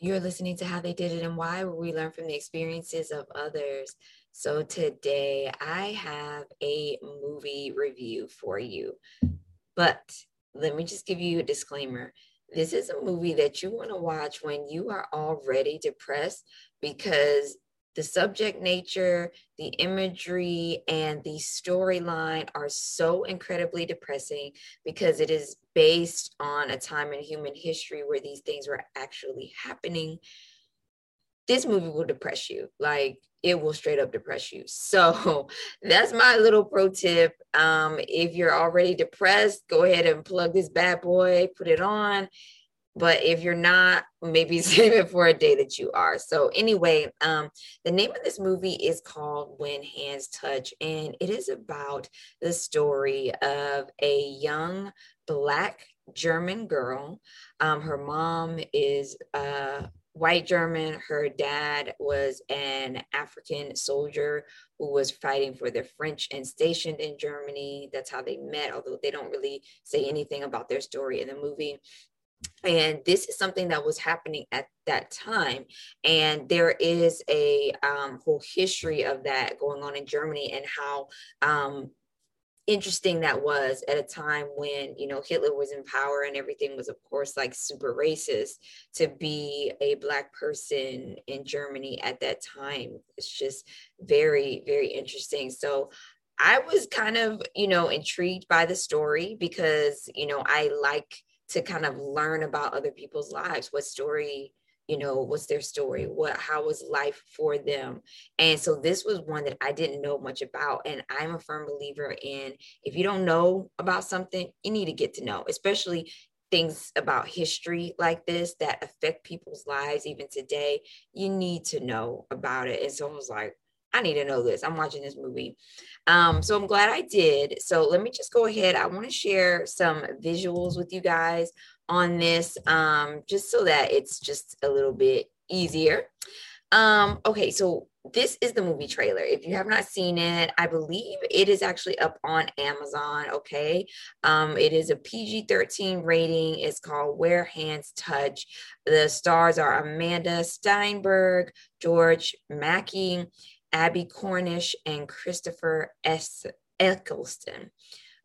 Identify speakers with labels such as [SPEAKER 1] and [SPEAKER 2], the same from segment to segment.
[SPEAKER 1] You're listening to How They Did It and Why, where we learn from the experiences of others. So today I have a movie review for you. But let me just give you a disclaimer. This is a movie that you want to watch when you are already depressed because the subject nature, the imagery, and the storyline are so incredibly depressing because it is based on a time in human history where these things were actually happening. This movie will depress you. Like it will straight up depress you. So that's my little pro tip. Um, if you're already depressed, go ahead and plug this bad boy, put it on but if you're not maybe save it for a day that you are so anyway um the name of this movie is called where hands touch and it is about the story of a young black german girl um her mom is uh white German. Her dad was an African soldier who was fighting for the French and stationed in Germany. That's how they met, although they don't really say anything about their story in the movie and this is something that was happening at that time. And there is a um, whole history of that going on in germany and how um, interesting that was at a time when you know hitler was in power and everything was of course like super racist to be a black person in germany at that time. It's just very very interesting. So i was kind of you know intrigued by the story because you know i like to kind of learn about other people's lives. What story you know what's their story? What how was life for them? And so this was one that i didn't know much about and i'm a firm believer in if you don't know about something you need to get to know especially things about history like this that affect people's lives even today. You need to know about it. And so i was like I need to know this. I'm watching this movie. Um, so I'm glad I did. So let me just go ahead. I want to share some visuals with you guys on this, um, just so that it's just a little bit easier. Um, okay, so this is the movie trailer. If you have not seen it, I believe it is actually up on Amazon. Okay. Um, it is a PG 13 rating. It's called Where Hands Touch. The stars are Amanda Stenberg, George MacKay, Abbie Cornish, and Christopher S. Eccleston.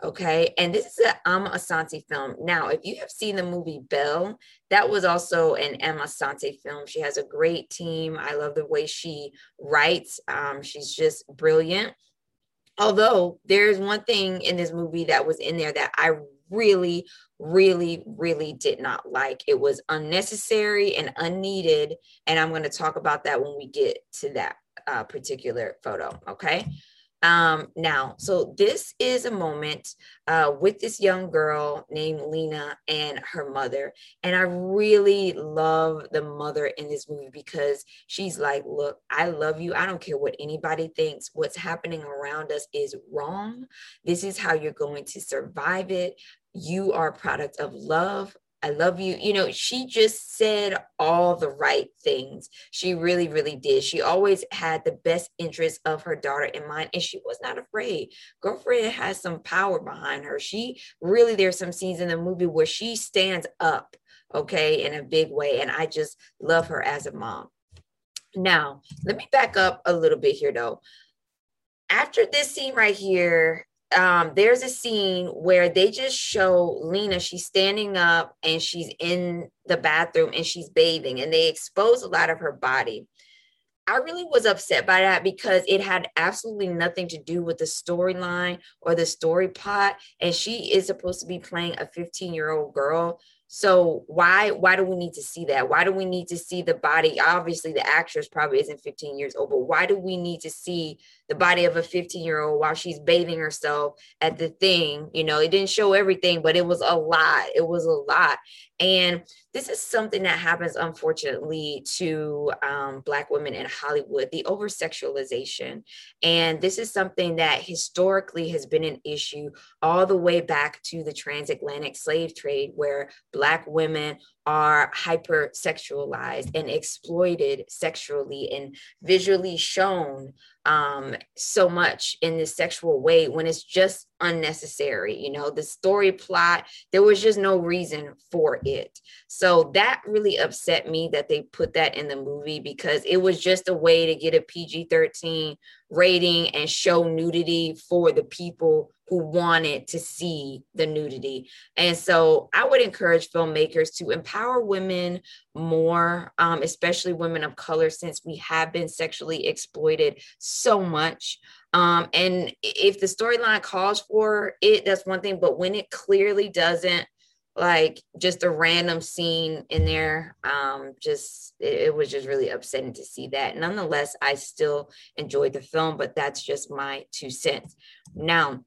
[SPEAKER 1] Okay, and this is an Amma Asante film. Now, if you have seen the movie Belle, that was also an Amma Asante film. She has a great team. I love the way she writes. Um, she's just brilliant. Although there is one thing in this movie that was in there that I really, really, really did not like. It was unnecessary and unneeded. And I'm going to talk about that when we get to that uh, particular photo. Okay. Um, now, so this is a moment uh, with this young girl named Lena and her mother. And I really love the mother in this movie because she's like, Look, I love you. I don't care what anybody thinks. What's happening around us is wrong. This is how you're going to survive it. You are a product of love. I love you. You know, she just said all the right things. She really, really did. She always had the best interest of her daughter in mind, and she was not afraid. Girlfriend has some power behind her. She really, there's some scenes in the movie where she stands up, okay, in a big way. And I just love her as a mom. Now, let me back up a little bit here, though. After this scene right here, um, there's a scene where they just show Lena, she's standing up and she's in the bathroom and she's bathing, and they expose a lot of her body. I really was upset by that because it had absolutely nothing to do with the storyline or the story plot. And she is supposed to be playing a 15 year old girl. So why why do we need to see that? Why do we need to see the body? Obviously, the actress probably isn't 15 years old, but why do we need to see the body of a 15 year old while she's bathing herself at the thing? You know, it didn't show everything, but it was a lot. It was a lot. And this is something that happens, unfortunately, to um, Black women in Hollywood the over sexualization. And this is something that historically has been an issue all the way back to the transatlantic slave trade, where Black women are hypersexualized and exploited sexually and visually shown um, so much in this sexual way when it's just unnecessary. You know, the story plot, there was just no reason for it. So that really upset me that they put that in the movie because it was just a way to get a PG 13 rating and show nudity for the people who wanted to see the nudity. And so I would encourage filmmakers to empower women more, um, especially women of color, since we have been sexually exploited so much. Um, and if the storyline calls for it, that's one thing. But when it clearly doesn't, like just a random scene in there, um, just it, it was just really upsetting to see that. Nonetheless, I still enjoyed the film, but that's just my two cents. Now,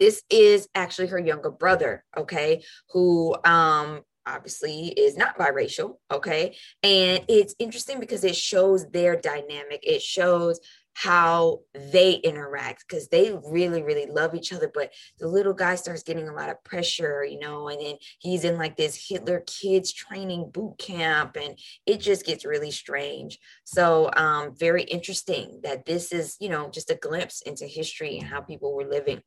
[SPEAKER 1] this is actually her younger brother, okay, who um obviously is not biracial, okay? And it's interesting because it shows their dynamic. It shows how they interact because they really really love each other but the little guy starts getting a lot of pressure you know and then he's in like this hitler kids training boot camp and it just gets really strange so um very interesting that this is you know just a glimpse into history and how people were living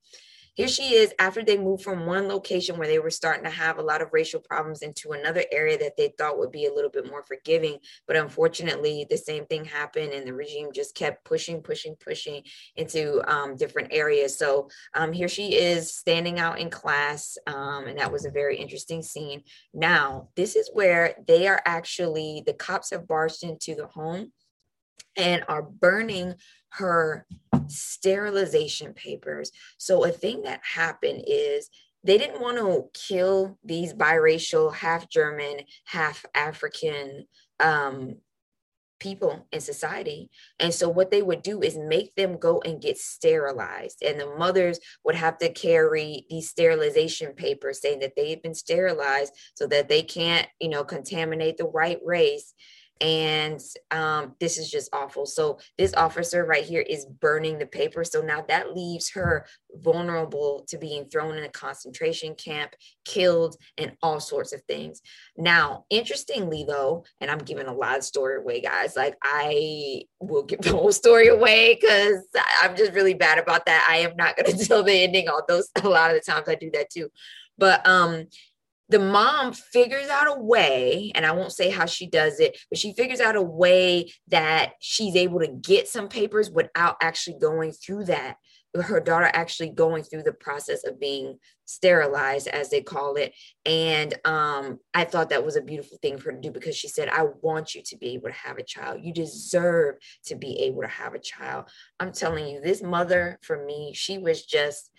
[SPEAKER 1] here she is after they moved from one location where they were starting to have a lot of racial problems into another area that they thought would be a little bit more forgiving. But unfortunately, the same thing happened, and the regime just kept pushing, pushing, pushing into um, different areas. So um, here she is standing out in class, um, and that was a very interesting scene. Now, this is where they are actually, the cops have barged into the home and are burning her sterilization papers. So, a thing that happened is they didn't want to kill these biracial, half German, half African um, people in society. And so, what they would do is make them go and get sterilized. And the mothers would have to carry these sterilization papers saying that they had been sterilized so that they can't, you know, contaminate the white race and um, this is just awful. So this officer right here is burning the paper. So now that leaves her vulnerable to being thrown in a concentration camp, killed, and all sorts of things. Now, interestingly though, and I'm giving a lot of story away, guys. Like I will give the whole story away because I'm just really bad about that. I am not going to tell the ending. Although a lot of the times I do that too. But um, the mom figures out a way, and I won't say how she does it, but she figures out a way that she's able to get some papers without actually going through that. Her daughter actually going through the process of being sterilized, as they call it. And um, I thought that was a beautiful thing for her to do because she said, I want you to be able to have a child. You deserve to be able to have a child. I'm telling you, this mother, for me, she was just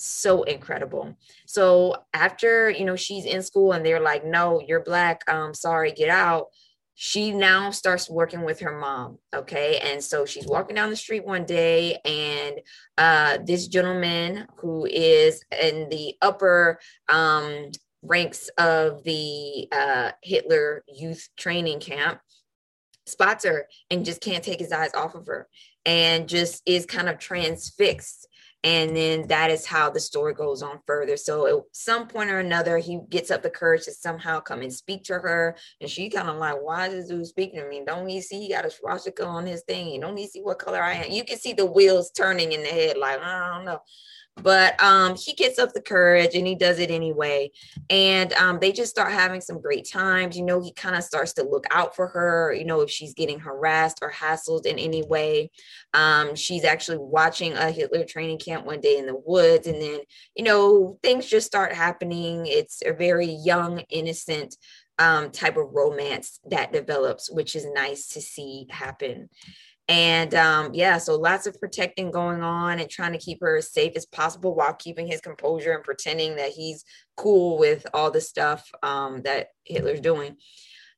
[SPEAKER 1] so incredible. So after, you know, she's in school and they're like, no, you're black. Um, sorry, get out. She now starts working with her mom. Okay. And so she's walking down the street one day, and uh, this gentleman who is in the upper um, ranks of the uh, Hitler youth training camp spots her and just can't take his eyes off of her and just is kind of transfixed and then that is how the story goes on further. So at some point or another he gets up the courage to somehow come and speak to her. And she kind of like why is this dude speaking to me? Don't he see he got a swastika on his thing? Don't he see what color i am? You can see the wheels turning in the head like i don't know but um, he gets up the courage and he does it anyway. And um, they just start having some great times. You know, he kind of starts to look out for her, you know, if she's getting harassed or hassled in any way. Um, she's actually watching a Hitler training camp one day in the woods. And then, you know, things just start happening. It's a very young, innocent um, type of romance that develops, which is nice to see happen. And um, yeah, so lots of protecting going on and trying to keep her as safe as possible while keeping his composure and pretending that he's cool with all the stuff um, that Hitler's doing.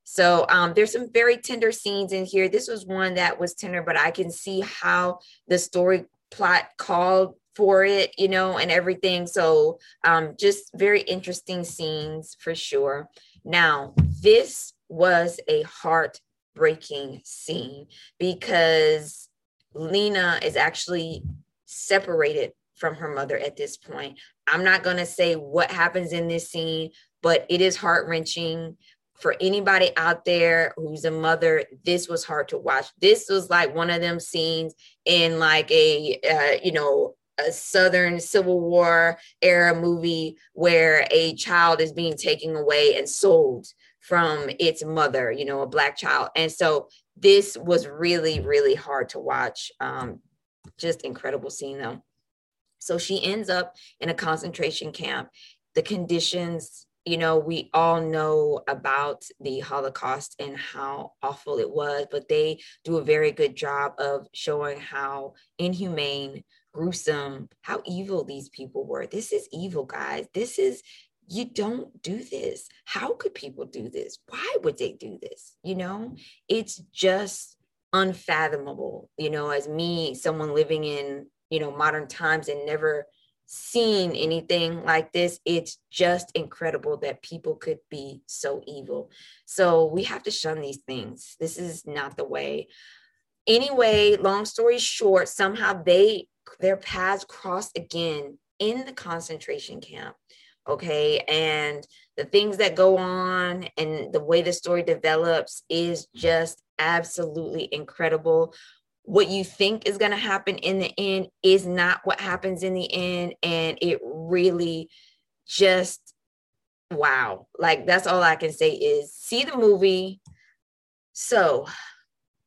[SPEAKER 1] So um, there's some very tender scenes in here. This was one that was tender, but I can see how the story plot called for it, you know, and everything. So um, just very interesting scenes for sure. Now, this was a heart breaking scene because Lena is actually separated from her mother at this point. I'm not going to say what happens in this scene, but it is heart wrenching for anybody out there who's a mother, this was hard to watch. This was like one of them scenes in like a, uh, you know, a Southern Civil War era movie where a child is being taken away and sold from its mother, you know, a black child. And so this was really, really hard to watch. Um, just incredible scene though. So she ends up in a concentration camp. The conditions you know, we all know about the Holocaust and how awful it was, but they do a very good job of showing how inhumane, gruesome, how evil these people were. This is evil, guys. This is, you don't do this. How could people do this? Why would they do this? You know, it's just unfathomable, you know, as me, someone living in, you know, modern times and never seen anything like this. It's just incredible that people could be so evil. So we have to shun these things. This is not the way. Anyway, long story short, somehow they their paths crossed again in the concentration camp. Okay. And the things that go on and the way the story develops is just absolutely incredible. What you think is going to happen in the end is not what happens in the end and it really just wow. Like that's all i can say is see the movie. So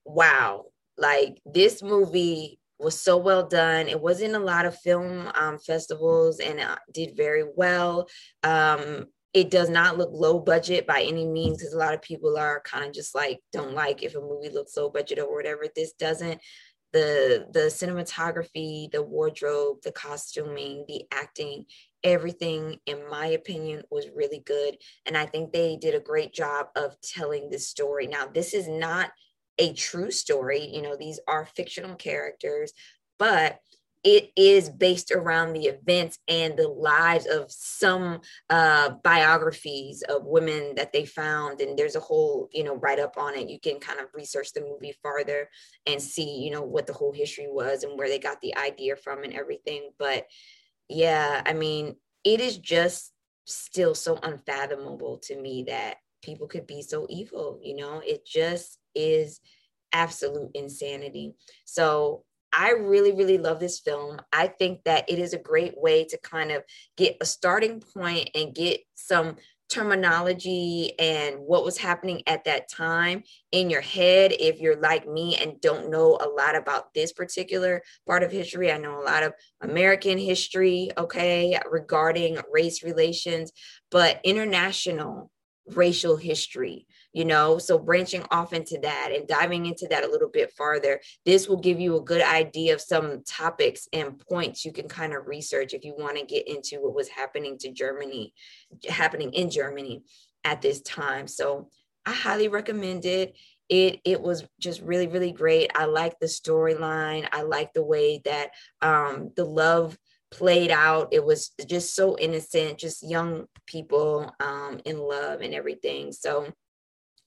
[SPEAKER 1] wow. Like this movie was so well done. It was in a lot of film um, festivals and uh, did very well. Um, it does not look low budget by any means because a lot of people are kind of just like don't like if a movie looks low budget or whatever. This doesn't. The the cinematography the wardrobe the costuming the acting everything in my opinion was really good. And i think they did a great job of telling this story. Now this is not a true story you know these are fictional characters but it is based around the events and the lives of some uh, biographies of women that they found and there's a whole you know write up on it. You can kind of research the movie farther and see you know what the whole history was and where they got the idea from and everything but yeah i mean it is just still so unfathomable to me that people could be so evil you know? It just is absolute insanity so I really, really love this film. I think that it is a great way to kind of get a starting point and get some terminology and what was happening at that time in your head if you're like me and don't know a lot about this particular part of history i know a lot of american history okay regarding race relations but international racial history you know? So branching off into that and diving into that a little bit farther this will give you a good idea of some topics and points you can kind of research if you want to get into what was happening to germany happening in germany at this time. So i highly recommend it. It it was just really really great. I like the storyline. I like the way that um the love played out. It was just so innocent just young people um in love and everything. So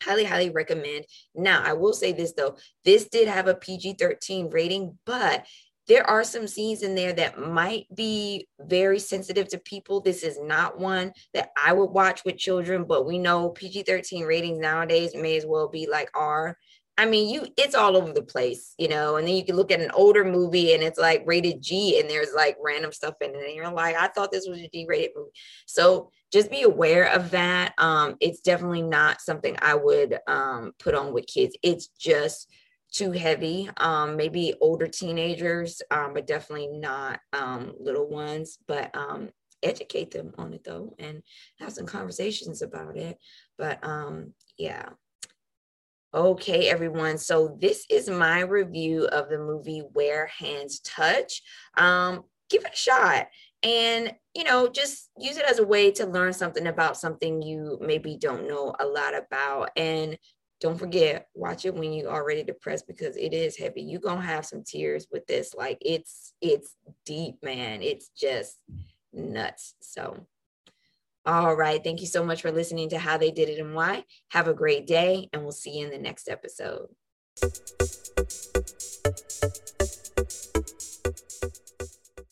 [SPEAKER 1] highly highly recommend. Now i will say this though. This did have a pg-13 rating but there are some scenes in there that might be very sensitive to people. This is not one that i would watch with children but we know pg-13 ratings nowadays may as well be like r I mean, you it's all over the place, you know. And then you can look at an older movie and it's like rated G and there's like random stuff in it. And you're like, I thought this was a G-rated movie. So just be aware of that. Um, it's definitely not something I would um put on with kids. It's just too heavy. Um, maybe older teenagers, um, but definitely not um little ones. But um educate them on it though and have some conversations about it. But yeah. Okay, everyone. So this is my review of the movie Where Hands Touch. Um, give it a shot and you know just use it as a way to learn something about something you maybe don't know a lot about and don't forget watch it when you are already depressed because it is heavy you're gonna have some tears with this like it's it's deep man it's just nuts so all right. Thank you so much for listening to How They Did It and Why. Have a great day, and we'll see you in the next episode.